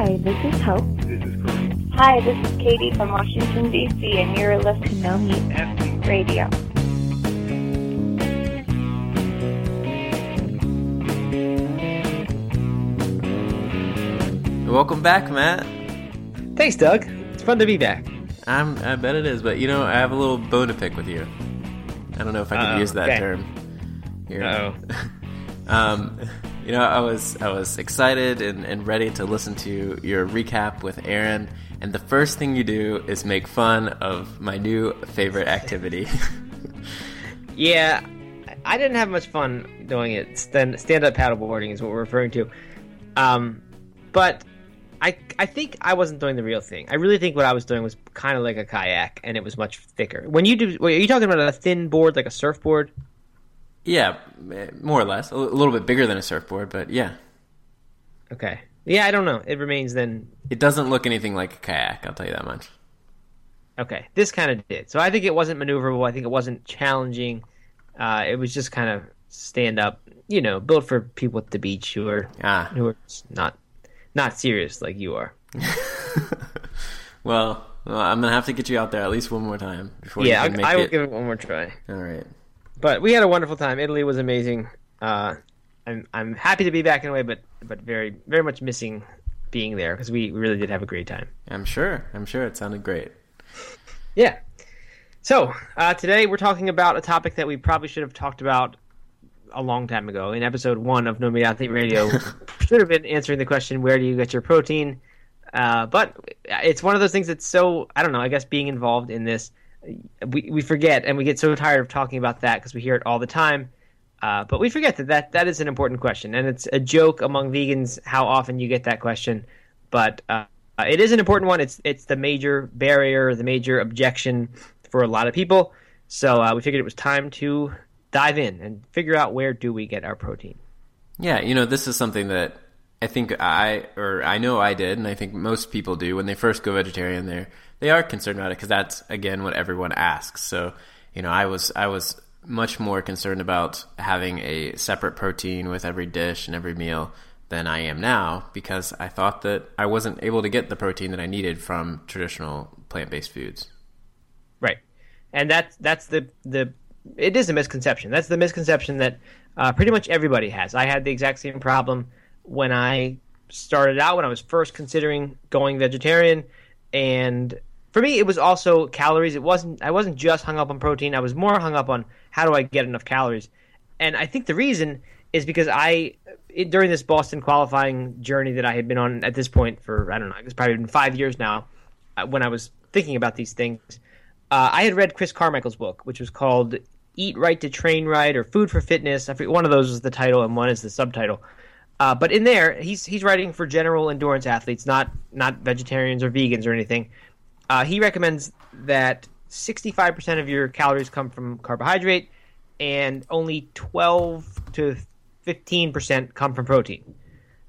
Hi, this is Hope. This is Chris. Hi, this is Katie from Washington, D.C., and you're listening to No Meat Radio. Welcome back, Matt. Thanks, Doug. It's fun to be back. I'm, I bet it is, but you know, I have a little bone to pick with you. I don't know if I can Uh-oh, use that okay. term. Here. Uh-oh. um, you know, I was I was excited and, and ready to listen to your recap with Aaron, and the first thing you do is make fun of my new favorite activity. Yeah, I didn't have much fun doing it. Stand up paddleboarding is what we're referring to. Um, but I I think I wasn't doing the real thing. I really think what I was doing was kind of like a kayak, and it was much thicker. When you do, wait, are you talking about a thin board like a surfboard? Yeah, more or less, a little bit bigger than a surfboard, but yeah, Okay. Yeah, I don't know. It remains then. it doesn't look anything like a kayak. I'll tell you that much. Okay, this kind of did. So I think it wasn't maneuverable. I think it wasn't challenging. Uh, it was just kind of stand up, you know, built for people at the beach who are Ah, who are not not serious like you are. well, well, I'm gonna have to get you out there at least one more time before yeah, you can I, I will it. give it one more try. All right. But we had a wonderful time. Italy was amazing. Uh, I'm I'm happy to be back in a way, but but very very much missing being there because we really did have a great time. I'm sure. I'm sure it sounded great. Yeah. So uh, today we're talking about a topic that we probably should have talked about a long time ago in episode one of No Meat Athlete Radio. should have been answering the question, "Where do you get your protein?" Uh, but it's one of those things that's so I don't know. I guess being involved in this, we we forget and we get so tired of talking about that because we hear it all the time. Uh, but we forget that, that that is an important question, and it's a joke among vegans how often you get that question. But uh, it is an important one. It's it's the major barrier, the major objection for a lot of people. So uh, we figured it was time to dive in and figure out where do we get our protein. Yeah, you know, this is something that I think I or I know I did, and I think most people do when they first go vegetarian. They they are concerned about it because that's again what everyone asks. So you know, I was I was much more concerned about having a separate protein with every dish and every meal than I am now because I thought that I wasn't able to get the protein that I needed from traditional plant based foods. Right, and that's that's the the it is a misconception. That's the misconception that uh, pretty much everybody has. I had the exact same problem when I started out when I was first considering going vegetarian, and for me it was also calories. It wasn't I wasn't just hung up on protein. I was more hung up on how do I get enough calories, and I think the reason is because I it, during this Boston qualifying journey that I had been on at this point for I don't know it's probably been five years now uh, when I was thinking about these things. Uh, I had read Chris Carmichael's book, which was called "Eat Right to Train Right" or "Food for Fitness." I forget, one of those is the title and one is the subtitle. Uh, but in there, he's he's writing for general endurance athletes, not not vegetarians or vegans or anything. Uh, he recommends that 65% of your calories come from carbohydrate, and only 12 to 15% come from protein.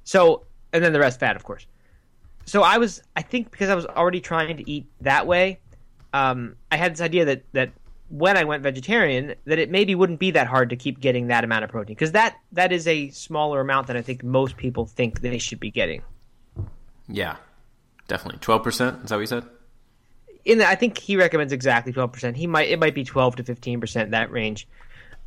So, and then the rest fat, of course. So I was, I think, because I was already trying to eat that way, um, I had this idea that that when I went vegetarian, that it maybe wouldn't be that hard to keep getting that amount of protein because that that is a smaller amount than I think most people think they should be getting. Yeah, definitely. Twelve percent. Is that what you said? In I think he recommends exactly 12%. He might it might be 12 to 15% that range.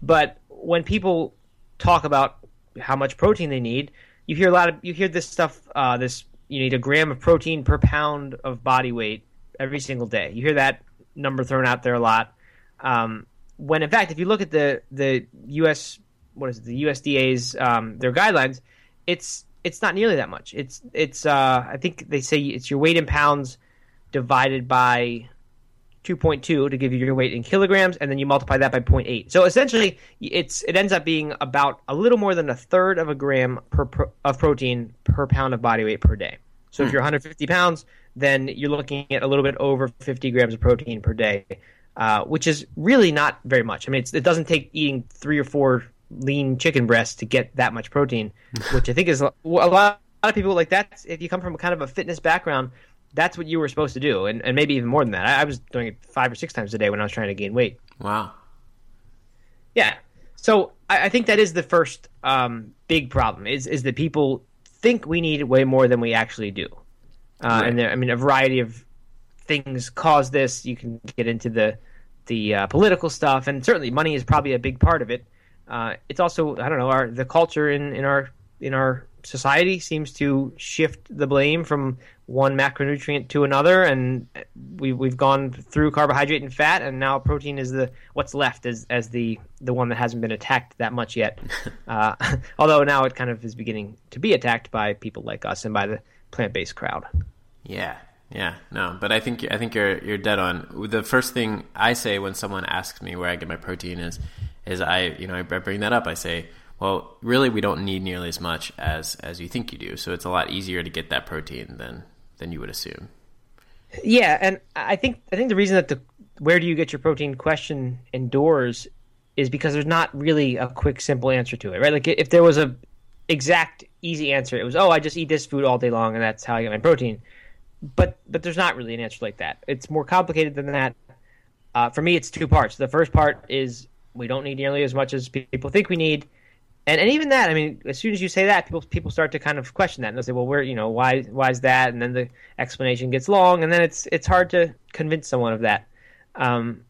But when people talk about how much protein they need, you hear a lot of you hear this stuff uh, this you need a gram of protein per pound of body weight every single day. You hear that number thrown out there a lot. Um, when in fact, if you look at the the U.S. what is it, the USDA's um, their guidelines, it's it's not nearly that much. It's it's uh, I think they say it's your weight in pounds divided by 2.2 to give you your weight in kilograms, and then you multiply that by 0.8. So essentially, it's it ends up being about a little more than a third of a gram per, pro, of protein per pound of body weight per day. So if you're 150 pounds, then you're looking at a little bit over 50 grams of protein per day, uh, which is really not very much. I mean, it doesn't take eating three or four lean chicken breasts to get that much protein, which I think is a lot, a lot of people like that. If you come from kind of a fitness background, that's what you were supposed to do, and, and maybe even more than that. I, I was doing it five or six times a day when I was trying to gain weight. Wow. Yeah. So I, I think that is the first um, big problem is is that people think we need way more than we actually do. uh, right. and there, I mean, a variety of things cause this. You can get into the the uh, political stuff, and certainly money is probably a big part of it. Uh, it's also I don't know our the culture in in our in our society seems to shift the blame from one macronutrient to another, and we we've gone through carbohydrate and fat, and now protein is the what's left as as the the one that hasn't been attacked that much yet. uh, although now it kind of is beginning to be attacked by people like us and by the plant based crowd. Yeah, yeah, no, but I think I think you're you're dead on. The first thing I say when someone asks me where I get my protein is is I you know I bring that up. I say well, really, we don't need nearly as much as as you think you do. So it's a lot easier to get that protein than than you would assume. Yeah, and I think I think the reason that the where do you get your protein question endures is because there's not really a quick, simple answer to it, right? Like if there was a exact, easy answer, it was, oh, I just eat this food all day long, and that's how I get my protein. But but there's not really an answer like that. It's more complicated than that. Uh, for me, it's two parts. The first part is we don't need nearly as much as people think we need, and and even that, I mean, as soon as you say that, people people start to kind of question that and they'll say, well, where you know why why is that? And then the explanation gets long, and then it's it's hard to convince someone of that. Um,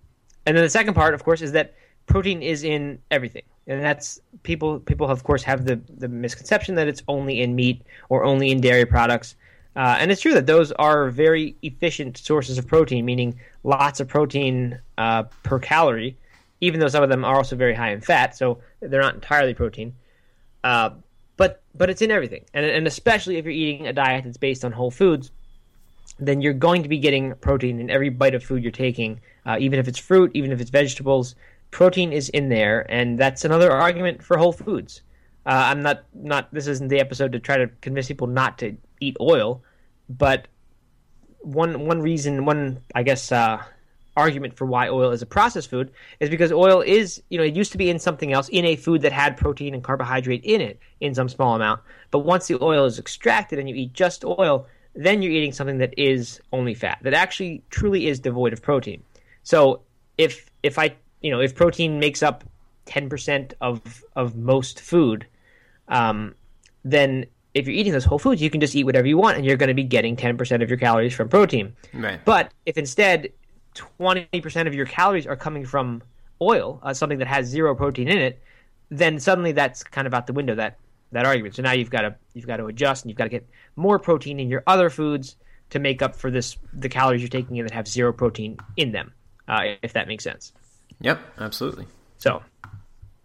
and then the second part, of course, is that protein is in everything, and that's people people of course have the the misconception that it's only in meat or only in dairy products. Uh, and it's true that those are very efficient sources of protein, meaning lots of protein uh, per calorie even though some of them are also very high in fat, so they're not entirely protein. Uh, but but it's in everything, and and especially if you're eating a diet that's based on whole foods, then you're going to be getting protein in every bite of food you're taking, uh, even if it's fruit, even if it's vegetables. Protein is in there, and that's another argument for whole foods. Uh, I'm not not. This isn't the episode to try to convince people not to eat oil, but one one reason, one I guess uh, argument for why oil is a processed food is because oil is, you know, it used to be in something else, in a food that had protein and carbohydrate in it in some small amount. But once the oil is extracted and you eat just oil, then you're eating something that is only fat, that actually truly is devoid of protein. So if if I, you know, if protein makes up 10% of of most food, um, then if you're eating those whole foods, you can just eat whatever you want, and you're going to be getting 10% of your calories from protein. Right. But if instead 20% of your calories are coming from oil, uh, something that has zero protein in it, then suddenly that's kind of out the window that that argument. So now you've got to you've got to adjust and you've got to get more protein in your other foods to make up for this the calories you're taking in that have zero protein in them. Uh, if that makes sense. Yep, absolutely. So,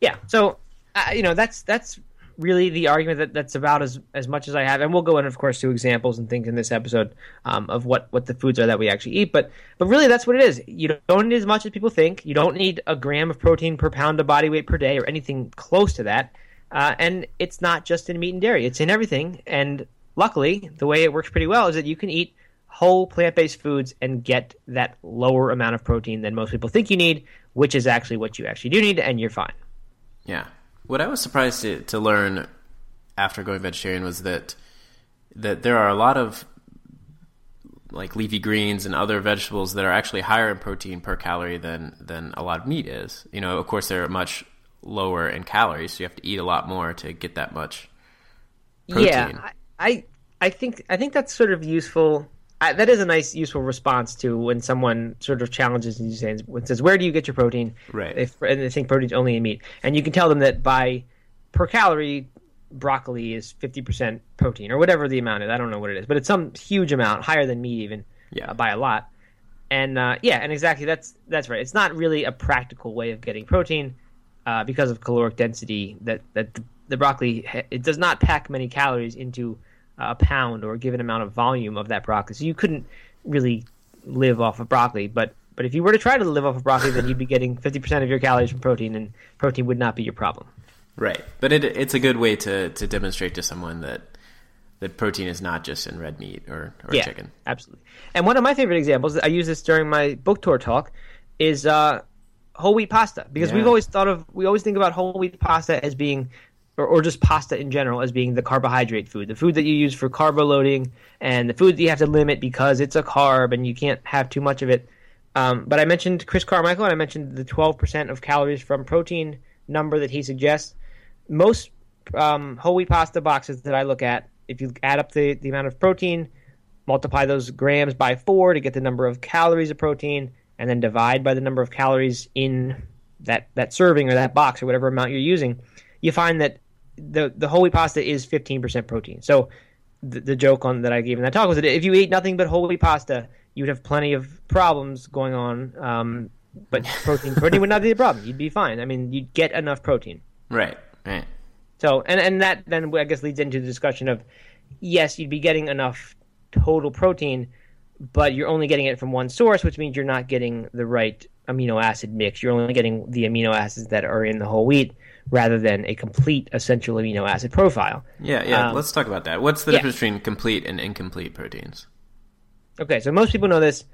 yeah. So, uh, you know, that's that's really the argument that that's about as as much as I have, and we'll go in, of course, to examples and things in this episode um, of what what the foods are that we actually eat. But but really, that's what it is. You don't need as much as people think. You don't need a gram of protein per pound of body weight per day or anything close to that. Uh, and it's not just in meat and dairy; it's in everything. And luckily, the way it works pretty well is that you can eat whole plant-based foods and get that lower amount of protein than most people think you need, which is actually what you actually do need, and you're fine. Yeah, what I was surprised to, to learn after going vegetarian was that that there are a lot of like leafy greens and other vegetables that are actually higher in protein per calorie than than a lot of meat is. You know, of course, they're much lower in calories, so you have to eat a lot more to get that much protein. Yeah, I I think I think that's sort of useful I, that is a nice, useful response to when someone sort of challenges you and says, "Where do you get your protein?" Right. If, and they think protein's only in meat, and you can tell them that by per calorie, broccoli is fifty percent protein or whatever the amount is. I don't know what it is, but it's some huge amount, higher than meat even, yeah, uh, by a lot. And uh, yeah, and exactly that's that's right. It's not really a practical way of getting protein uh, because of caloric density. That that the, the broccoli it does not pack many calories into a pound or a given amount of volume of that broccoli. So you couldn't really live off of broccoli. But but if you were to try to live off of broccoli, then you'd be getting 50% of your calories from protein, and protein would not be your problem. Right. But it, it's a good way to, to demonstrate to someone that that protein is not just in red meat or, or yeah, chicken. Absolutely. And one of my favorite examples, I use this during my book tour talk, is uh, whole wheat pasta because yeah. we've always thought of we always think about whole wheat pasta as being or, or just pasta in general as being the carbohydrate food, the food that you use for carbo loading, and the food that you have to limit because it's a carb and you can't have too much of it. Um, but I mentioned Chris Carmichael and I mentioned the 12% of calories from protein number that he suggests. Most um, whole wheat pasta boxes that I look at, if you add up the, the amount of protein multiply those grams by four to get the number of calories of protein, and then divide by the number of calories in that that serving or that box or whatever amount you're using, you find that the the whole wheat pasta is 15% protein. So the, the joke on that I gave in that talk was that if you ate nothing but whole wheat pasta, you would have plenty of problems going on. Um, but protein protein would not be a problem. You'd be fine. I mean, you'd get enough protein. Right. Right. So and and that then I guess leads into the discussion of yes, you'd be getting enough total protein, but you're only getting it from one source, which means you're not getting the right amino acid mix. You're only getting the amino acids that are in the whole wheat rather than a complete essential amino acid profile. Yeah, yeah. Um, Let's talk about that. What's the yeah. difference between complete and incomplete proteins? Okay, so most people know this.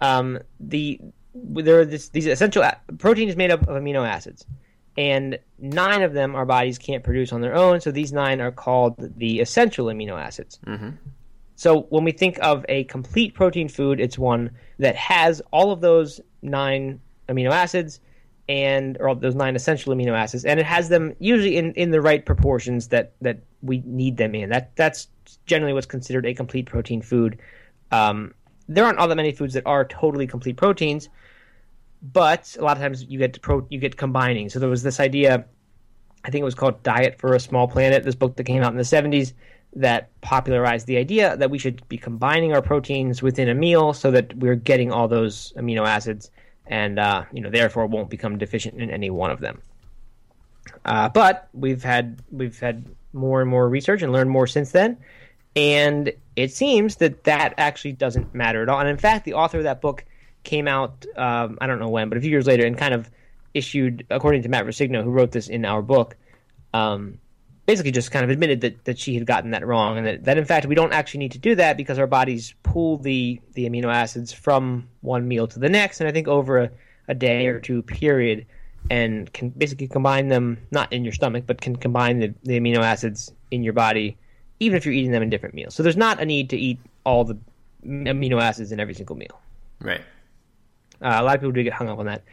Um, the there are this, these essential protein is made up of amino acids, and nine of them our bodies can't produce on their own. So these nine are called the essential amino acids. Mm-hmm. So when we think of a complete protein food, it's one that has all of those nine amino acids and or those nine essential amino acids, and it has them usually in, in the right proportions that, that we need them in. That that's generally what's considered a complete protein food. Um, there aren't all that many foods that are totally complete proteins, but a lot of times you get pro, you get combining. So there was this idea, I think it was called Diet for a Small Planet. This book that came out in the '70s that popularized the idea that we should be combining our proteins within a meal so that we're getting all those amino acids and uh, you know therefore won't become deficient in any one of them. Uh, but we've had we've had more and more research and learned more since then, and it seems that that actually doesn't matter at all. And in fact, the author of that book came out um, I don't know when, but a few years later, and kind of issued, according to Matt Ruscigno, who wrote this in our book, um, basically just kind of admitted that, that she had gotten that wrong, and that, that in fact we don't actually need to do that because our bodies pull the the amino acids from one meal to the next, and I think over a, a day or two period, and can basically combine them not in your stomach, but can combine the, the amino acids in your body, even if you're eating them in different meals. So there's not a need to eat all the amino acids in every single meal. Right. Uh, a lot of people do get hung up on that.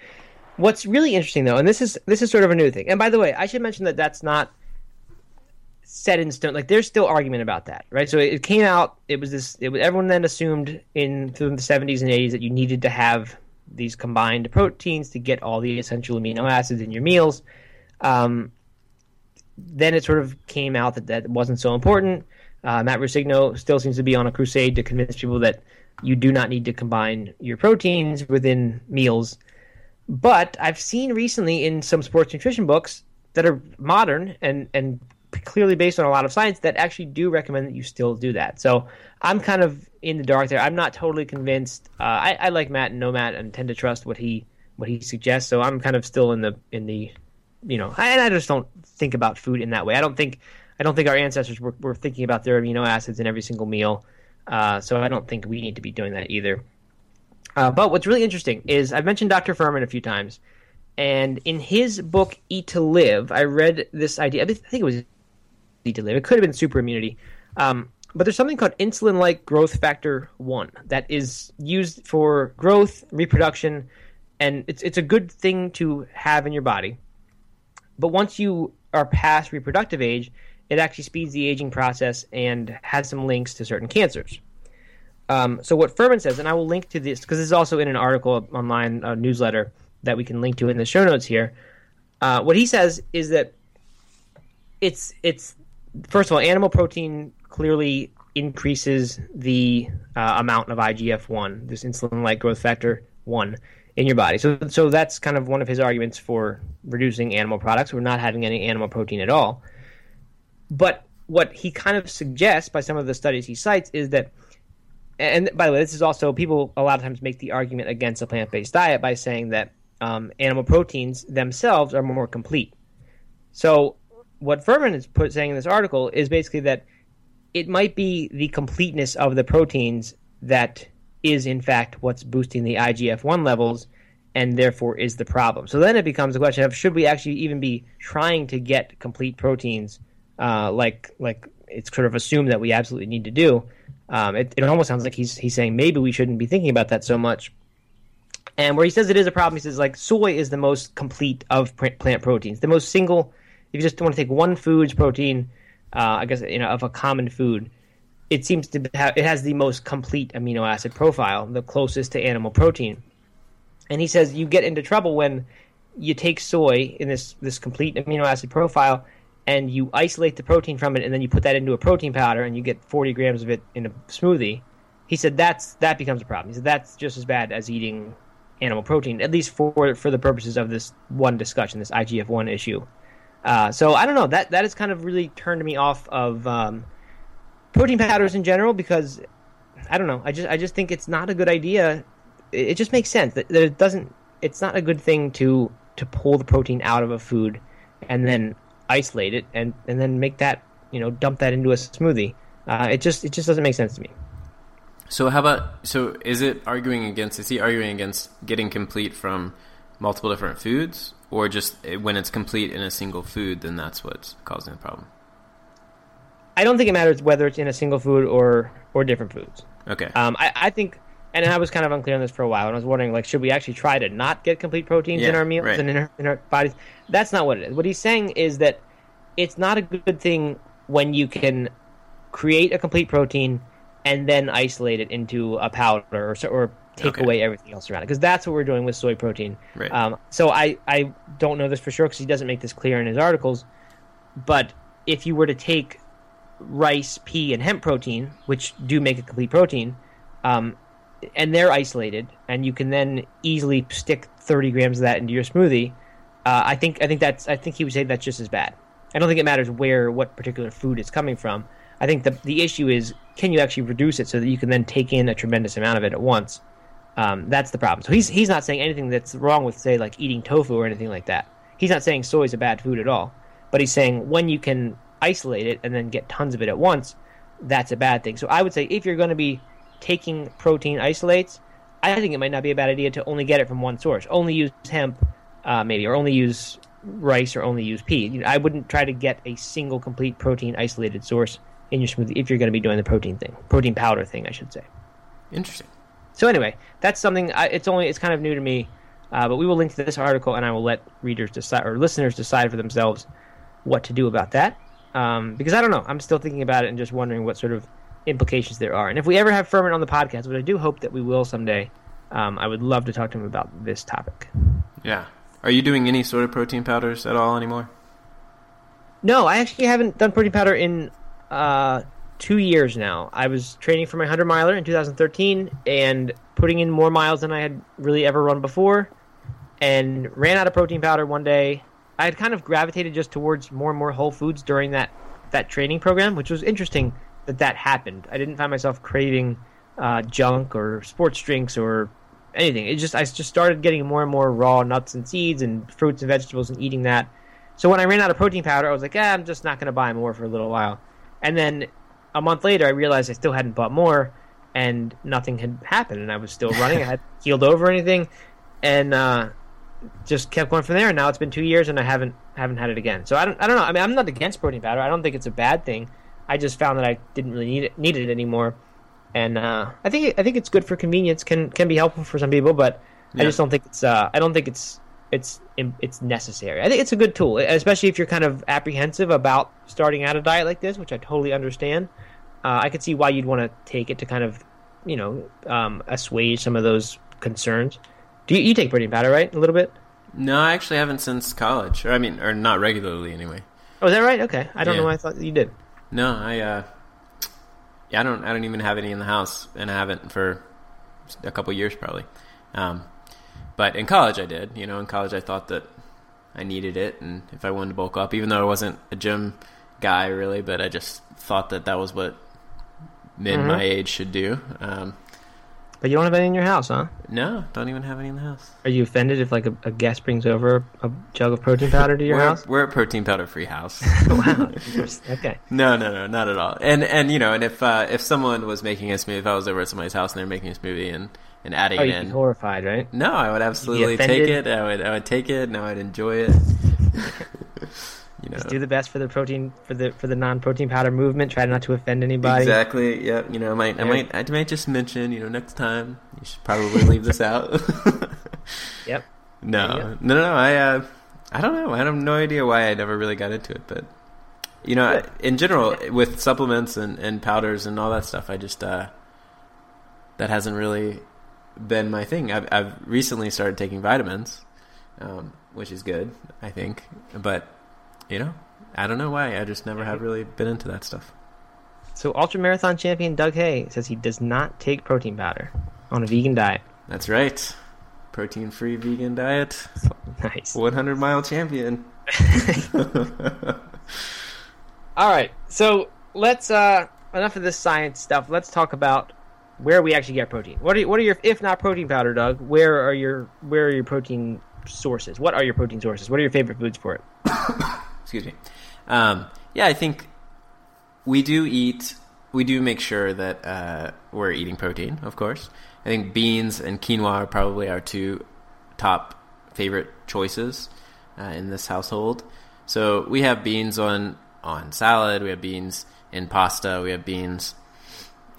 What's really interesting though, and this is this is sort of a new thing. And by the way, I should mention that that's not set in stone. Like there's still argument about that, right? So it came out. It was this. It was everyone then assumed in through the 70s and 80s that you needed to have these combined proteins to get all the essential amino acids in your meals. Um, then it sort of came out that that wasn't so important. Uh, Matt Ruscigno still seems to be on a crusade to convince people that you do not need to combine your proteins within meals. But I've seen recently in some sports nutrition books that are modern and, and clearly based on a lot of science that actually do recommend that you still do that. So I'm kind of in the dark there. I'm not totally convinced. Uh, I, I, like Matt and know Matt and tend to trust what he what he suggests. So I'm kind of still in the in the you know, and I just don't think about food in that way. I don't think I don't think our ancestors were, were thinking about their amino acids in every single meal. Uh, so I don't think we need to be doing that either. Uh, but what's really interesting is I've mentioned Dr. Fuhrman a few times, and in his book Eat to Live, I read this idea. I think it was to Live. It could have been super immunity. Um, but there's something called insulin-like growth factor one that is used for growth, reproduction, and it's it's a good thing to have in your body. But once you are past reproductive age, it actually speeds the aging process and has some links to certain cancers. Um, so what Fuhrman says, and I will link to this because this is also in an article online a newsletter that we can link to in the show notes here. Uh, what he says is that it's it's first of all, animal protein clearly increases the uh, amount of IGF one, this insulin-like growth factor one, in your body. So so that's kind of one of his arguments for reducing animal products or not having any animal protein at all. But what he kind of suggests by some of the studies he cites is that, and by the way, this is also people a lot of times make the argument against a plant based diet by saying that um, animal proteins themselves are more complete. So what Fuhrman is put, saying in this article is basically that it might be the completeness of the proteins that is in fact what's boosting the IGF one levels and therefore is the problem. So then it becomes a question of should we actually even be trying to get complete proteins uh, like like it's sort of assumed that we absolutely need to do. Um, it, it almost sounds like he's he's saying maybe we shouldn't be thinking about that so much. And where he says it is a problem, he says like soy is the most complete of plant proteins, the most single. If you just want to take one food's protein, uh, I guess you know of a common food, it seems to have it has the most complete amino acid profile, the closest to animal protein. And he says you get into trouble when you take soy in this this complete amino acid profile and you isolate the protein from it and then you put that into a protein powder and you get 40 grams of it in a smoothie. He said that's that becomes a problem. He said that's just as bad as eating animal protein, at least for for the purposes of this one discussion, this IGF one issue. Uh, so I don't know that that has kind of really turned me off of um, protein powders in general because I don't know. I just I just think it's not a good idea. It, it just makes sense that, that it doesn't. It's not a good thing to to pull the protein out of a food and then isolate it and and then make that you know dump that into a smoothie. Uh, it just it just doesn't make sense to me. So how about so is it arguing against is he arguing against getting complete from multiple different foods or just when it's complete in a single food then that's what's causing the problem? I don't think it matters whether it's in a single food or or different foods. Okay. Um, I, I think, and I was kind of unclear on this for a while, and I was wondering, like, should we actually try to not get complete proteins in our meals right. and in our, in our bodies? That's not what it is. What he's saying is that it's not a good thing when you can create a complete protein and then isolate it into a powder or, or take Okay. away everything else around it, because that's what we're doing with soy protein. Right. Um, so I, I don't know this for sure because he doesn't make this clear in his articles, but if you were to take rice, pea, and hemp protein, which do make a complete protein, um, and they're isolated, and you can then easily stick 30 grams of that into your smoothie. Uh, I think I think that's I think he would say that's just as bad. I don't think it matters where what particular food is coming from. I think the the issue is can you actually reduce it so that you can then take in a tremendous amount of it at once. Um, that's the problem. So he's he's not saying anything that's wrong with say like eating tofu or anything like that. He's not saying soy is a bad food at all. But he's saying when you can isolate it and then get tons of it at once, that's a bad thing. So I would say if you're going to be taking protein isolates, I think it might not be a bad idea to only get it from one source. Only use hemp, uh, maybe, or only use rice, or only use pea. You know, I wouldn't try to get a single complete protein isolated source in your smoothie if you're going to be doing the protein thing, protein powder thing, I should say. Interesting. So anyway, that's something. I, it's only it's kind of new to me, uh, but we will link to this article, and I will let readers decide or listeners decide for themselves what to do about that. Um, because I don't know, I'm still thinking about it and just wondering what sort of implications there are. And if we ever have Fuhrman on the podcast, which I do hope that we will someday, um, I would love to talk to him about this topic. Yeah. Are you doing any sort of protein powders at all anymore? No, I actually haven't done protein powder in uh, two years now. I was training for my 100 miler in 2013 and putting in more miles than I had really ever run before, and ran out of protein powder one day. I had kind of gravitated just towards more and more whole foods during that that training program, which was interesting that that happened. I didn't find myself craving uh, junk or sports drinks or anything. It just I just started getting more and more raw nuts and seeds and fruits and vegetables and eating that. So when I ran out of protein powder, I was like, ah, I'm just not going to buy more for a little while. And then a month later, I realized I still hadn't bought more, and nothing had happened, and I was still running. I hadn't healed over anything, and uh, just kept going from there. And now it's been two years, and I haven't haven't had it again. So I don't I don't know. I mean, I'm not against protein powder. I don't think it's a bad thing. I just found that I didn't really need it need it anymore, and uh, I think I think it's good for convenience. can can be helpful for some people, but I just don't think it's uh, I don't think it's it's it's necessary. I think it's a good tool, especially if you're kind of apprehensive about starting out a diet like this, which I totally understand. Uh, I could see why you'd want to take it to kind of, you know, um, assuage some of those concerns. Do you, you take protein powder, right? A little bit. No, I actually haven't since college. Or I mean, or not regularly anyway. Oh, is that right? Okay, I don't Yeah. know. Why I thought you did. No, I uh yeah, I don't I don't even have any in the house and I haven't for a couple years probably. Um but in college I did. You know, in college I thought that I needed it and if I wanted to bulk up even though I wasn't a gym guy really, but I just thought that that was what mid Mhm. my age should do. Um But you don't have any in your house, huh? no, don't even have any in the house. Are you offended if like a, a guest brings over a jug of protein powder to your we're, house? we're a protein powder free house. wow. okay. No, no, no, not at all. And and you know, and if uh, if someone was making a smoothie, if I was over at somebody's house and they're making a smoothie and and adding Oh, it in, horrified, right? no, I would absolutely take it. I would I would take it and I would enjoy it. you know, Just do the best for the protein for the for the non-protein powder movement. Try not to offend anybody. exactly. Yeah, you know, I might I might I might just mention, you know, next time you should probably leave this out. Yep. No, you no, no, no. I uh, I don't know. I have no idea why I never really got into it, but you know, in general, with supplements and, and powders and all that stuff, I just uh, that hasn't really been my thing. I've, I've recently started taking vitamins, um, which is good, I think. But you know, I don't know why. I just never have really been into that stuff. So, ultra marathon champion Doug Hay says he does not take protein powder on a vegan diet. That's right. Protein free vegan diet. Nice. 100 mile champion. All right. So let's uh enough of this science stuff. Let's talk about where we actually get protein. What are what are your if not protein powder, Doug? Where are your where are your protein sources? What are your protein sources? What are your favorite foods for it? Excuse me. Um, yeah, I think we do eat. We do make sure that uh, we're eating protein, of course. I think beans and quinoa are probably our two top favorite choices uh, in this household. So we have beans on on salad. We have beans in pasta. We have beans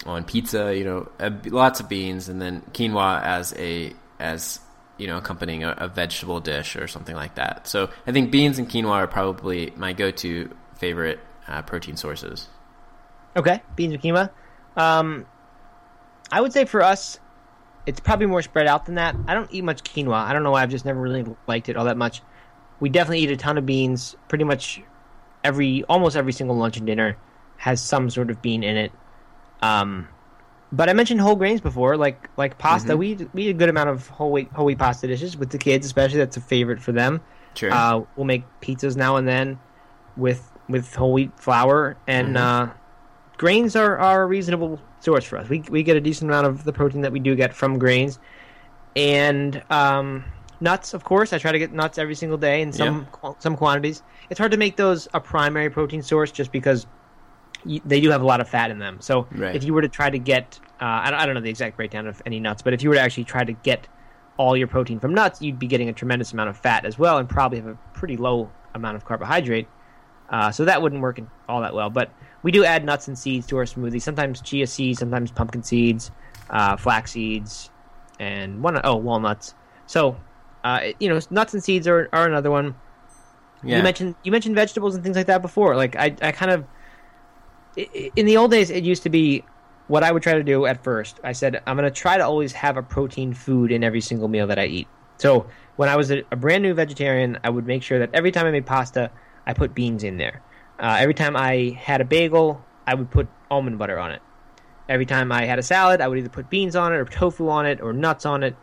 on pizza. You know, uh, lots of beans, and then quinoa as a as you know accompanying a, a, vegetable dish or something like that. So I think beans and quinoa are probably my go-to favorite uh, protein sources. Okay, beans and quinoa. Um, I would say for us, it's probably more spread out than that. I don't eat much quinoa. I don't know why. I've just never really liked it all that much. We definitely eat a ton of beans. Pretty much every, almost every single lunch and dinner has some sort of bean in it. Um, but I mentioned whole grains before, like like pasta. Mm-hmm. We we eat a good amount of whole wheat whole wheat pasta dishes with the kids, especially. That's a favorite for them. Sure. Uh, we'll make pizzas now and then with with whole wheat flour, and mm-hmm. uh, grains are, are a reasonable source for us. We we get a decent amount of the protein that we do get from grains, and um, nuts. Of course, I try to get nuts every single day in some yeah. some quantities. It's hard to make those a primary protein source just because they do have a lot of fat in them. So right. if you were to try to get, uh, I, don't, I don't know the exact breakdown of any nuts, but if you were to actually try to get all your protein from nuts, you'd be getting a tremendous amount of fat as well, and probably have a pretty low amount of carbohydrate. Uh, so that wouldn't work all that well. But we do add nuts and seeds to our smoothie. Sometimes chia seeds, sometimes pumpkin seeds, uh, flax seeds, and one oh walnuts. So uh, you know, nuts and seeds are, are another one. Yeah. You mentioned you mentioned vegetables and things like that before. Like I, I kind of in the old days, it used to be what I would try to do at first. I said I'm going to try to always have a protein food in every single meal that I eat. So when I was a, a brand new vegetarian, I would make sure that every time I made pasta, I put beans in there. Uh, every time I had a bagel, I would put almond butter on it. Every time I had a salad, I would either put beans on it or tofu on it or nuts on it.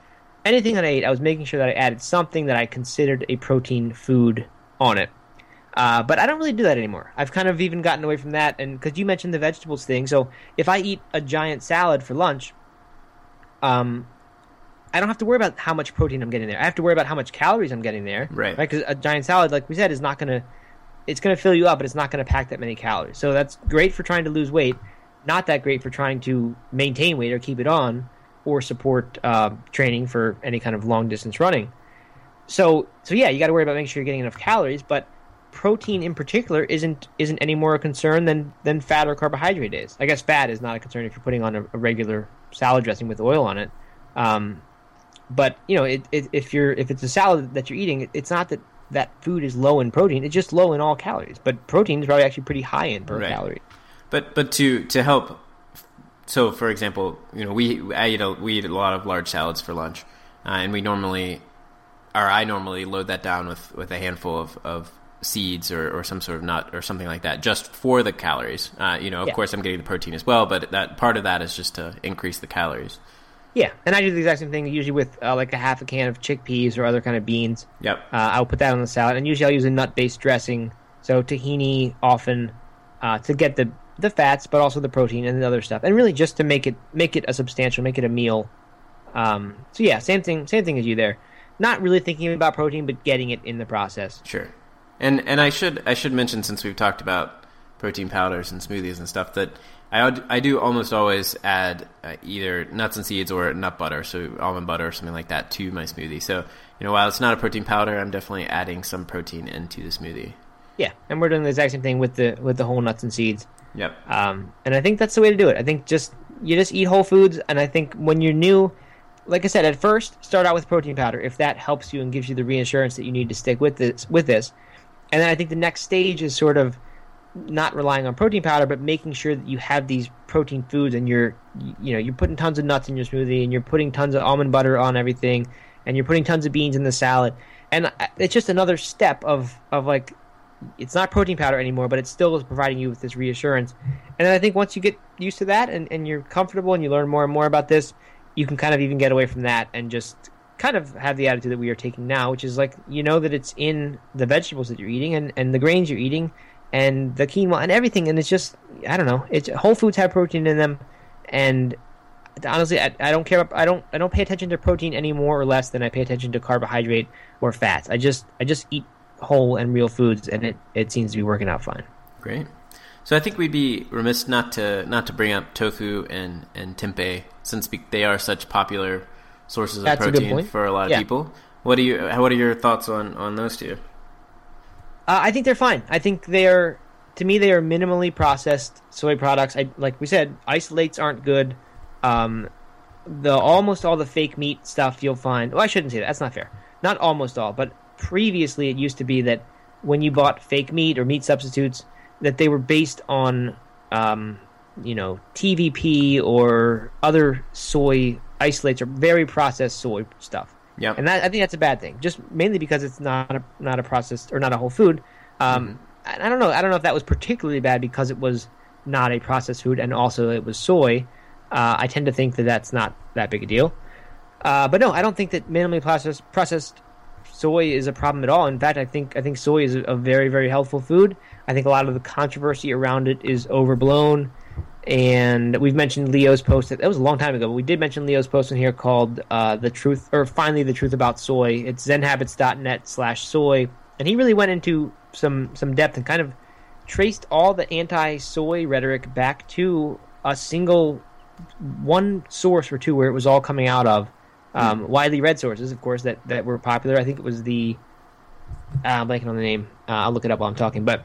Anything that I ate, I was making sure that I added something that I considered a protein food on it. Uh, but I don't really do that anymore. I've kind of even gotten away from that, and because you mentioned the vegetables thing, so if I eat a giant salad for lunch, um, I don't have to worry about how much protein I'm getting there. I have to worry about how much calories I'm getting there. Right. Right. Because a giant salad, like we said, is not going to it's going to fill you up, but it's not going to pack that many calories. So that's great for trying to lose weight, not that great for trying to maintain weight or keep it on, or support uh, training for any kind of long distance running. So, so yeah, you got to worry about making sure you're getting enough calories, but protein in particular isn't isn't any more a concern than than fat or carbohydrate is. I guess fat is not a concern if you're putting on a, a regular salad dressing with oil on it. Um, but you know, it, it, if you're if it's a salad that you're eating, it's not that that food is low in protein. It's just low in all calories, but protein is probably actually pretty high in per right. calorie. But but to to help, so for example, you know, we I eat a, we eat a lot of large salads for lunch, uh, and we normally, or I normally load that down with with a handful of of seeds or, or some sort of nut or something like that just for the calories. Uh, you know, of yeah. course, I'm getting the protein as well, but that part of that is just to increase the calories. Yeah, and I do the exact same thing. Usually with uh, like a half a can of chickpeas or other kind of beans. Yep. Uh, I'll put that on the salad, and usually I'll use a nut-based dressing. So tahini often uh, to get the the fats, but also the protein and the other stuff, and really just to make it make it a substantial, make it a meal. Um, so yeah, same thing, same thing as you there. Not really thinking about protein, but getting it in the process. Sure. And and I should I should mention since we've talked about protein powders and smoothies and stuff that I, I do almost always add uh, either nuts and seeds or nut butter, so almond butter or something like that to my smoothie. So, you know, while it's not a protein powder, I'm definitely adding some protein into the smoothie. Yeah, and we're doing the exact same thing with the with the whole nuts and seeds. Yep. Um, and I think that's the way to do it. I think just you just eat whole foods, and I think when you're new, like I said, at first start out with protein powder if that helps you and gives you the reassurance that you need to stick with this with this. And then I think the next stage is sort of not relying on protein powder, but making sure that you have these protein foods and you're you know you're putting tons of nuts in your smoothie and you're putting tons of almond butter on everything and you're putting tons of beans in the salad and it's just another step of of like it's not protein powder anymore, but it still is providing you with this reassurance. And I think once you get used to that and, and you're comfortable and you learn more and more about this, you can kind of even get away from that and just kind of have the attitude that we are taking now, which is like you know that it's in the vegetables that you're eating and, and the grains you're eating and the quinoa and everything, and it's just I don't know. It's whole foods have protein in them, and honestly, I, I don't care. I don't I don't pay attention to protein any more or less than I pay attention to carbohydrate or fats. I just I just eat whole and real foods, and it, it seems to be working out fine. Great. So I think we'd be remiss not to not to bring up tofu and and tempeh since they are such popular sources of That's a protein for a lot of Yeah. people. What do you what are your thoughts on on those two? Uh, I think they're fine. I think they are, to me, they are minimally processed soy products. I like we said, isolates aren't good. Um, the almost all the fake meat stuff you'll find. Well, I shouldn't say that. That's not fair. Not almost all, but previously it used to be that when you bought fake meat or meat substitutes, that they were based on, um, you know, TVP or other soy isolates or very processed soy stuff. Yeah. And that I think that's a bad thing, just mainly because it's not a, not a processed or not a whole food. Um, I, I don't know. I don't know if that was particularly bad because it was not a processed food and also it was soy. Uh, I tend to think that that's not that big a deal. Uh, but no, I don't think that minimally processed processed soy is a problem at all. In fact, I think I think soy is a, a very very helpful food. I think a lot of the controversy around it is overblown. And we've mentioned Leo's post. That was a long time ago, but we did mention Leo's post in here called uh, "The Truth" or "Finally the Truth About Soy." It's ZenHabits.net/slash/soy, and he really went into some some depth and kind of traced all the anti-soy rhetoric back to a single one source or two where it was all coming out of. Um, Widely read sources, of course, that, that were popular. I think it was the uh, I'm blanking on the name. Uh, I'll look it up while I'm talking. But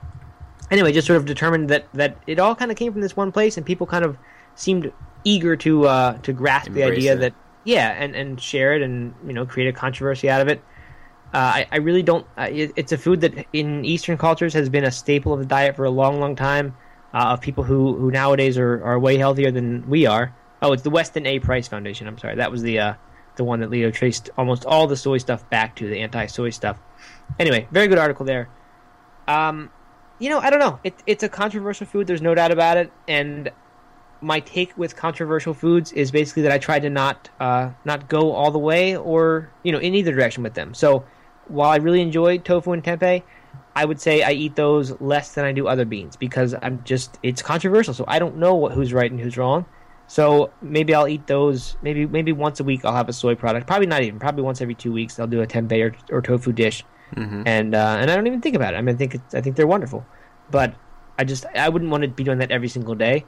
anyway, just sort of determined that that it all kind of came from this one place, and people kind of seemed eager to uh, to grasp the idea it. that yeah, and and share it, and you know, create a controversy out of it. Uh, I, I really don't. Uh, it, it's a food that in Eastern cultures has been a staple of the diet for a long, long time. Uh, of people who, who nowadays are, are way healthier than we are. Oh, it's the Weston A. Price Foundation. I'm sorry, that was the uh, the one that Leo traced almost all the soy stuff back to the anti-soy stuff. Anyway, very good article there. Um, you know, I don't know. It, it's a controversial food. There's no doubt about it. And my take with controversial foods is basically that I try to not uh, not go all the way or you know in either direction with them. So while I really enjoy tofu and tempeh, I would say I eat those less than I do other beans because I'm just it's controversial. So I don't know what, who's right and who's wrong. So maybe I'll eat those. Maybe maybe once a week I'll have a soy product. Probably not even. Probably once every two weeks I'll do a tempeh or, or tofu dish, and uh, and I don't even think about it. I mean, I think it's, I think they're wonderful, but I just I wouldn't want to be doing that every single day.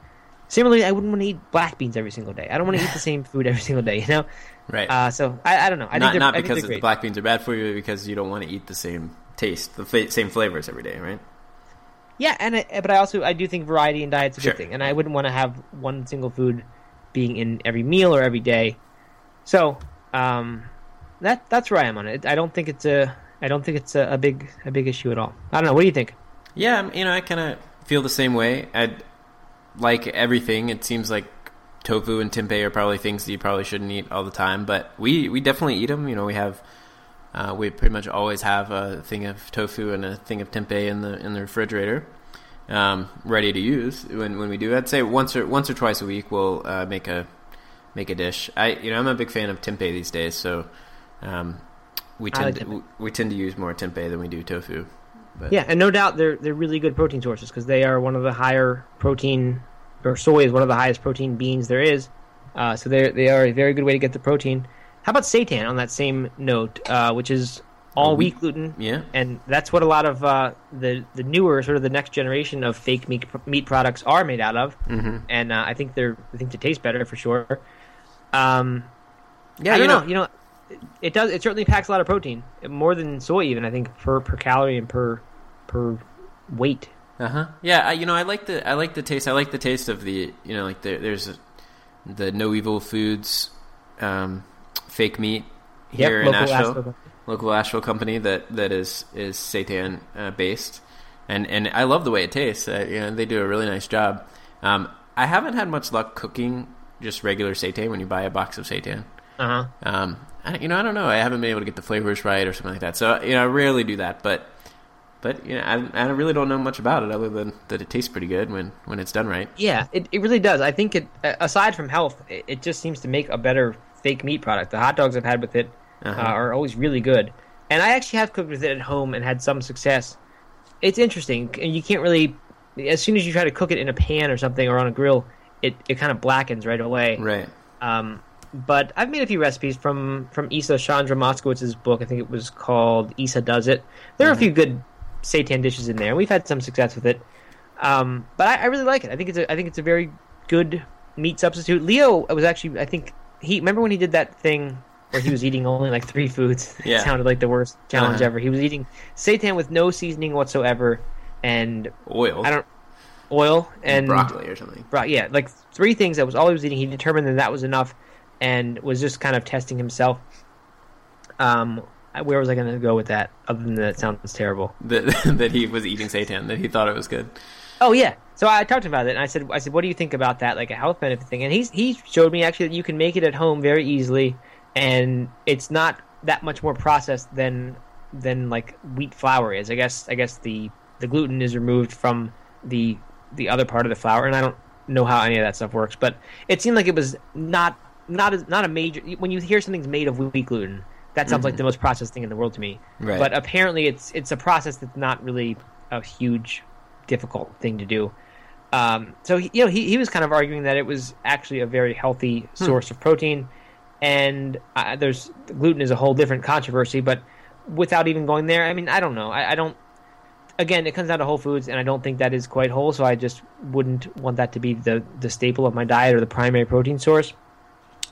Similarly, I wouldn't want to eat black beans every single day. I don't want to eat the same food every single day. You know. Right. Uh, so I, I don't know. I not not because the black beans are bad for you, because you don't want to eat the same taste, the fa- same flavors every day, right? Yeah, and I, but I also I do think variety in diet's is a Sure. good thing, and I wouldn't want to have one single food being in every meal or every day. So um, that that's where I am on it. I don't think it's a I don't think it's a, a big a big issue at all. I don't know. What do you think? Yeah, I'm- you know, I kind of feel the same way. I like everything. It seems like tofu and tempeh are probably things that you probably shouldn't eat all the time, but we we definitely eat them. You know, we have uh, we pretty much always have a thing of tofu and a thing of tempeh in the in the refrigerator, um, ready to use when when we do. I'd say once or once or twice a week we'll uh, make a make a dish. I you know I'm a big fan of tempeh these days, so um, we tend like to, we tend to use more tempeh than we do tofu. But Yeah, and no doubt they're they're really good protein sources because they are one of the higher protein or soy is one of the highest protein beans there is. Uh, so they they are a very good way to get the protein. How about seitan on that same note, uh, which is all wheat- wheat gluten? yeah. and that's what a lot of uh, the the newer sort of the next generation of fake meat meat products are made out of, mm-hmm. and uh, I think they're I think they taste better for sure. Um, Yeah, you know, know, you know, it, does it certainly packs a lot of protein, more than soy even I think per per calorie and per per weight. Uh huh. Yeah, I, you know, I like the I like the taste. I like the taste of the you know like the, there's a, the No Evil Foods um, fake meat here in local Asheville, local Asheville company that that is is seitan uh, based. and and I love the way it tastes. Uh, you know, they do a really nice job. Um, I haven't had much luck cooking just regular seitan when you buy a box of seitan. Uh huh. Um, I, you know, I don't know. I haven't been able to get the flavors right or something like that. So you know, I rarely do that. But but you know, I, I really don't know much about it other than that it tastes pretty good when when it's done right. Yeah, it, it really does. I think it aside from health, it, it just seems to make a better fake meat product. The hot dogs I've had with it Uh-huh. uh, are always really good, and I actually have cooked with it at home and had some success. It's interesting, and you can't really. As soon as you try to cook it in a pan or something or on a grill, it, it kind of blackens right away. Right. Um, but I've made a few recipes from from Isa Chandra Moskowitz's book. I think it was called Isa Does It. There are a few good seitan dishes in there. We've had some success with it, um, but I, I really like it. I think it's a I think it's a very good meat substitute. Leo was actually I think he remember when he did that thing where he was eating only like three foods. Yeah. it sounded like the worst challenge Uh-huh. ever. He was eating seitan with no seasoning whatsoever, and Oil. I don't oil and broccoli or something. Right, yeah, like three things that was all he was eating. He determined that that was enough, and was just kind of testing himself. Um, where was I going to go with that? Other than that, it sounds terrible. That that he was eating seitan. That he thought it was good. Oh yeah, so I talked about it, and I said, I said, what do you think about that, like a health benefit thing? And he's he showed me actually that you can make it at home very easily, and it's not that much more processed than than like wheat flour is. I guess I guess the the gluten is removed from the the other part of the flour, and I don't know how any of that stuff works, but it seemed like it was not not a, not a major. When you hear something's made of wheat gluten, that sounds like the most processed thing in the world to me. Right. But apparently, it's it's a process that's not really a huge difficult thing to do. Um, so he, you know, he, he was kind of arguing that it was actually a very healthy source of protein, and uh, there's gluten is a whole different controversy. But without even going there, I mean, I don't know. I, I don't. Again, it comes down to whole foods, and I don't think that is quite whole. So I just wouldn't want that to be the the staple of my diet or the primary protein source.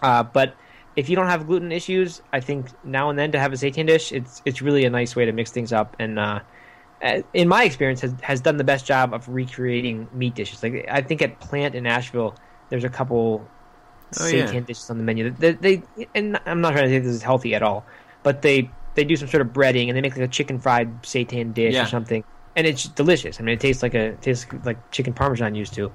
Uh, but if you don't have gluten issues, I think now and then to have a seitan dish, it's it's really a nice way to mix things up. And uh, uh, in my experience, has has done the best job of recreating meat dishes. Like I think at Plant in Nashville, there's a couple Oh, yeah. seitan dishes on the menu. They, they and I'm not trying to say this is healthy at all, but they they do some sort of breading and they make like a chicken fried seitan dish Yeah. or something, and it's delicious. I mean, it tastes like a it tastes like chicken parmesan used to.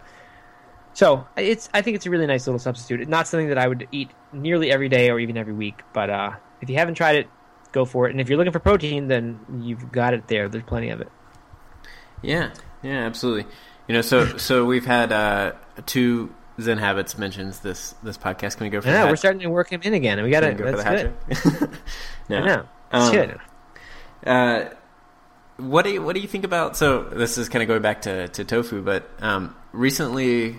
So it's I think it's a really nice little substitute. It's not something that I would eat nearly every day or even every week, but uh, if you haven't tried it, go for it. And if you're looking for protein, then you've got it there. There's plenty of it. Yeah, yeah, absolutely. You know, so so we've had uh, two Zen habits mentions this this podcast. Can we go for Yeah, the we're starting to work him in again. and We got can to. we go for That's the good. hat trick? no. It's Um, good. Uh, what do you, what do you think about? So this is kind of going back to, to tofu, but um, recently,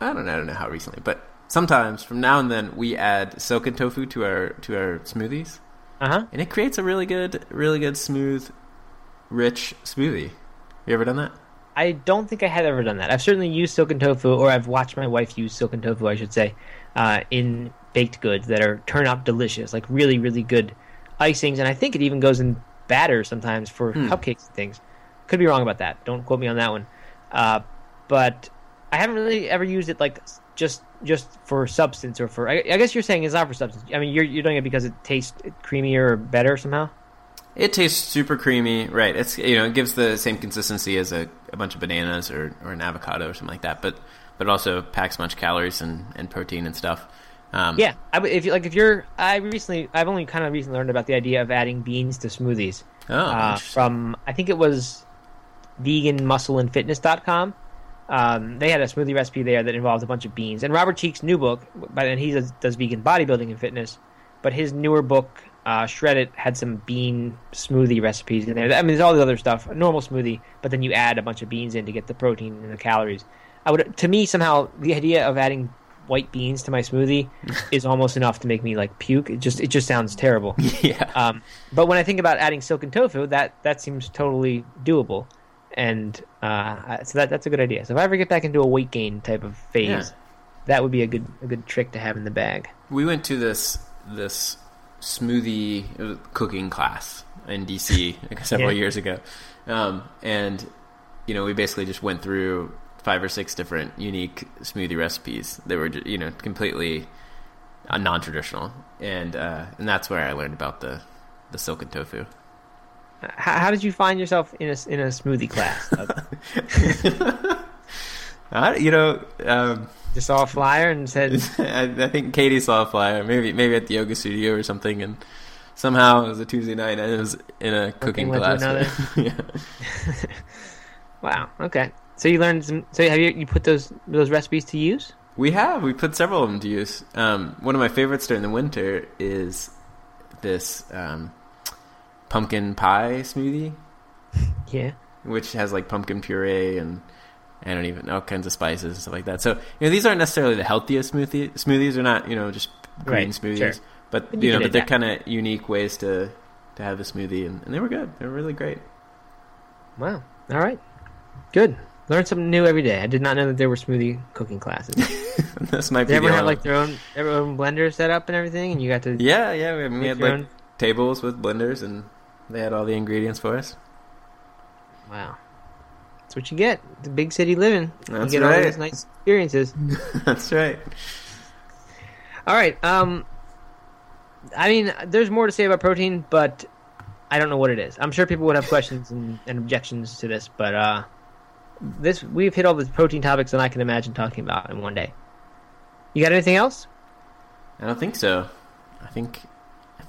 I don't know, I don't know how recently, but sometimes from now and then we add silken tofu to our to our smoothies, Uh huh. and it creates a really good, really good, smooth, rich smoothie. You ever done that? I don't think I have ever done that. I've certainly used silken tofu, or I've watched my wife use silken tofu, I should say, uh, in baked goods that are turn out delicious, like really, really good icings, and I think it even goes in batter sometimes for cupcakes and things. Could be wrong about that. Don't quote me on that one. Uh, but I haven't really ever used it like just just for substance or for. I, I guess you're saying it's not for substance. I mean, you're you're doing it because it tastes creamier or better somehow. It tastes super creamy, right? It's you know it gives the same consistency as a, a bunch of bananas or, or an avocado or something like that, but but it also packs a bunch of calories and, and protein and stuff. Um, Yeah, I, if you like, if you're, I recently, I've only kind of recently learned about the idea of adding beans to smoothies. Oh, uh, from I think it was veganmuscleandfitness.com. Um, they had a smoothie recipe there that involved a bunch of beans. And Robert Cheeke's new book, but then he does, does vegan bodybuilding and fitness, but his newer book, uh, Shred It, had some bean smoothie recipes in there. I mean, there's all the other stuff, a normal smoothie, but then you add a bunch of beans in to get the protein and the calories. I would, to me, somehow the idea of adding white beans to my smoothie is almost enough to make me like puke. It just, it just sounds terrible. yeah. Um, but when I think about adding silken tofu, that that seems totally doable, and uh, so that that's a good idea. So if I ever get back into a weight gain type of phase, Yeah. that would be a good a good trick to have in the bag. we went to this this smoothie cooking class in DC like, several Yeah. years ago, um, and you know we basically just went through five or six different unique smoothie recipes that were you know completely uh, non traditional, and uh, and that's where I learned about the the silken tofu. How, how did you find yourself in a in a smoothie class? I, you know, um, Just saw a flyer and said, I, I think Katie saw a flyer, maybe maybe at the yoga studio or something, and somehow it was a Tuesday night and it was in a cooking class. yeah. "Wow, okay." So you learned some. So have you you put those those recipes to use? We have. We put several of them to use. Um, one of my favorites during the winter is this um, pumpkin pie smoothie, Yeah. which has like pumpkin puree and I don't even all kinds of spices and stuff like that. So you know these aren't necessarily the healthiest smoothie smoothies. They're not you know just green Right, smoothies, sure. but you you know but they're kind of unique ways to to have a smoothie, and, and they were good. They were really great. Wow. All right. Good. Learn something new every day. I did not know that there were smoothie cooking classes. This might they be ever the have only- like their own their own blender set up and everything, and you got to yeah yeah we, we had like own? tables with blenders and they had all the ingredients for us. Wow. That's what you get. The big city living. That's you get all right. these nice experiences. That's right. All right. Um, I mean, there's more to say about protein, but I don't know what it is. I'm sure people would have questions and, and objections to this, but uh, this we've hit all the protein topics that I can imagine talking about in one day. You got anything else? I don't think so. I think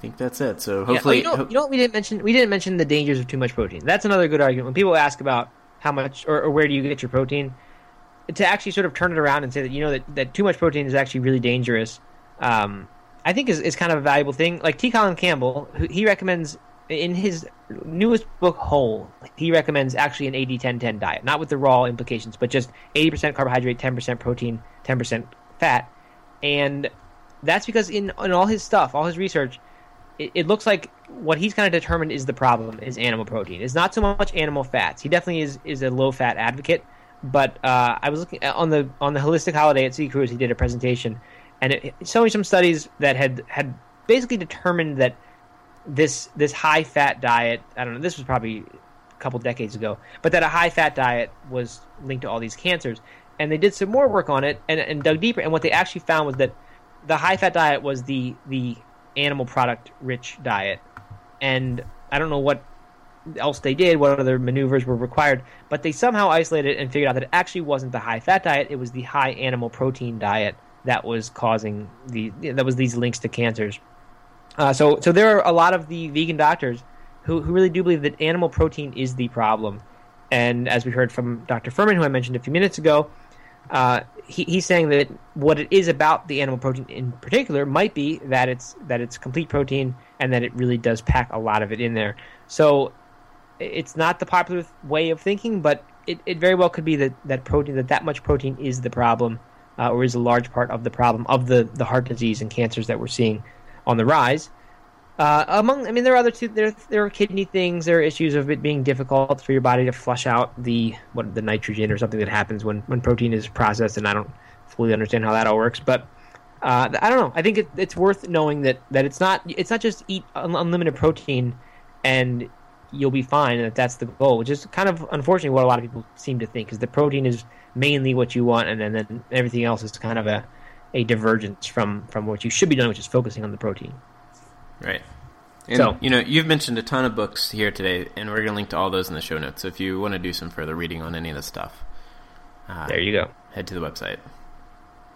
think that's it. So Yeah. Oh, hopefully, you, know, ho- you know what we didn't mention? We didn't mention the dangers of too much protein. That's another good argument. When people ask about how much or, or where do you get your protein, to actually sort of turn it around and say that you know that, that too much protein is actually really dangerous, um, I think is, is kind of a valuable thing. Like T. Colin Campbell, who, he recommends in his newest book, Whole, he recommends actually an 80-10-10 diet, not with the raw implications, but just 80% carbohydrate, 10% protein, 10% fat, and that's because in in all his stuff, all his research, it, it looks like what he's kind of determined is the problem is animal protein. It's not so much animal fats. He definitely is is a low fat advocate. But uh, I was looking on the on the holistic holiday at Sea Cruise. He did a presentation, and it, it showing some studies that had had basically determined that this this high fat diet. I don't know. This was probably a couple decades ago, but that a high fat diet was linked to all these cancers. And they did some more work on it and, and dug deeper. And what they actually found was that the high fat diet was the the animal product rich diet, and I don't know what else they did, what other maneuvers were required, but they somehow isolated and figured out that it actually wasn't the high fat diet; it was the high animal protein diet that was causing the that was these links to cancers. Uh, so so there are a lot of the vegan doctors who who really do believe that animal protein is the problem, and as we heard from Dr. Fuhrman, who I mentioned a few minutes ago, uh, he, he's saying that what it is about the animal protein in particular might be that it's that it's complete protein and that it really does pack a lot of it in there. So it's not the popular way of thinking, but it, it very well could be that, that protein that that much protein is the problem, uh, or is a large part of the problem of the, the heart disease and cancers that we're seeing on the rise. Uh, among, I mean, there are other two. There, there are kidney things. There are issues of it being difficult for your body to flush out the what the nitrogen or something that happens when, when protein is processed, and I don't fully understand how that all works. But uh, I don't know. I think it, it's worth knowing that, that it's not it's not just eat un- unlimited protein and you'll be fine, and that that's the goal. Which is kind of unfortunately what a lot of people seem to think is the protein is mainly what you want, and then, then everything else is kind of a a divergence from from what you should be doing, which is focusing on the protein. Right. And, So- you know, you've mentioned a ton of books here today, and we're going to link to all those in the show notes. So if you want to do some further reading on any of this stuff, uh, There you go. head to the website.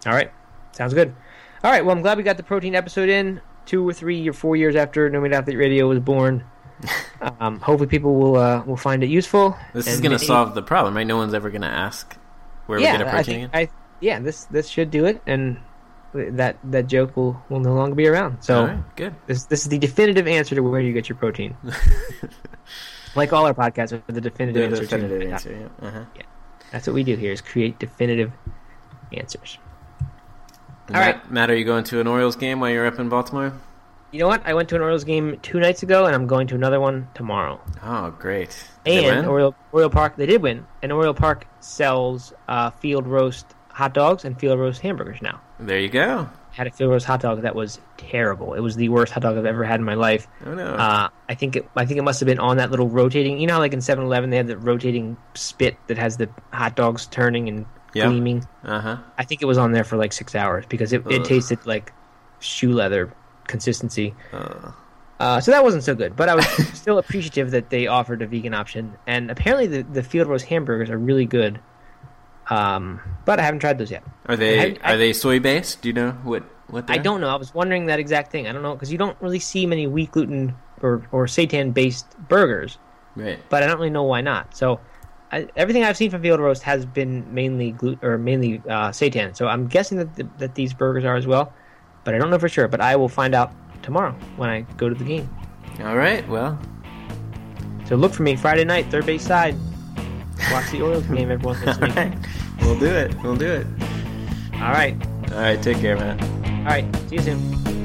All right. Sounds good. All right. Well, I'm glad we got the protein episode in two or three or four years after No Meat Athlete Radio was born. um, hopefully, people will uh, will find it useful. This is going to solve the problem, right? No one's ever going to ask where yeah, we get I protein. think again. I yeah this this should do it, and that that joke will will no longer be around. So right, good. this this is the definitive answer to where you get your protein. like all our podcasts, are the definitive answer. to- definitive answer. Yeah. Uh-huh. That's what we do here: is create definitive answers. All Matt, right. Matt, are you going to an Orioles game while you're up in Baltimore? You know what? I went to an Orioles game two nights ago, and I'm going to another one tomorrow. Oh, great. Did and? Oriole, Oriole Park, they did win. And Oriole Park sells uh, field roast hot dogs and field roast hamburgers now. there you go. I Had a field roast hot dog that was terrible. It was the worst hot dog I've ever had in my life. Oh no. Uh, I think it. I think it must have been on that little rotating. You know, like in 7-Eleven they have the rotating spit that has the hot dogs turning and Yeah. gleaming. Uh huh. I think it was on there for like six hours because it, it tasted like shoe leather consistency. Uh, Uh, so that wasn't so good, but I was still appreciative that they offered a vegan option. And apparently, the, the field roast hamburgers are really good. Um, but I haven't tried those yet. Are they I- I- are they soy based? Do you know what what? I don't know. I was wondering that exact thing. I don't know because you don't really see many wheat gluten or, or seitan based burgers, Right. but I don't really know why not. So I, everything I've seen from Field Roast has been mainly gluten or mainly uh, seitan. So I'm guessing that th- that these burgers are as well, but I don't know for sure. But I will find out tomorrow when I go to the game. All right. Well, So look for me Friday night, third base side. Watch the Orioles game, everyone all listening. right. We'll do it. We'll do it. All right, All right. Take care, man. all right. See you soon.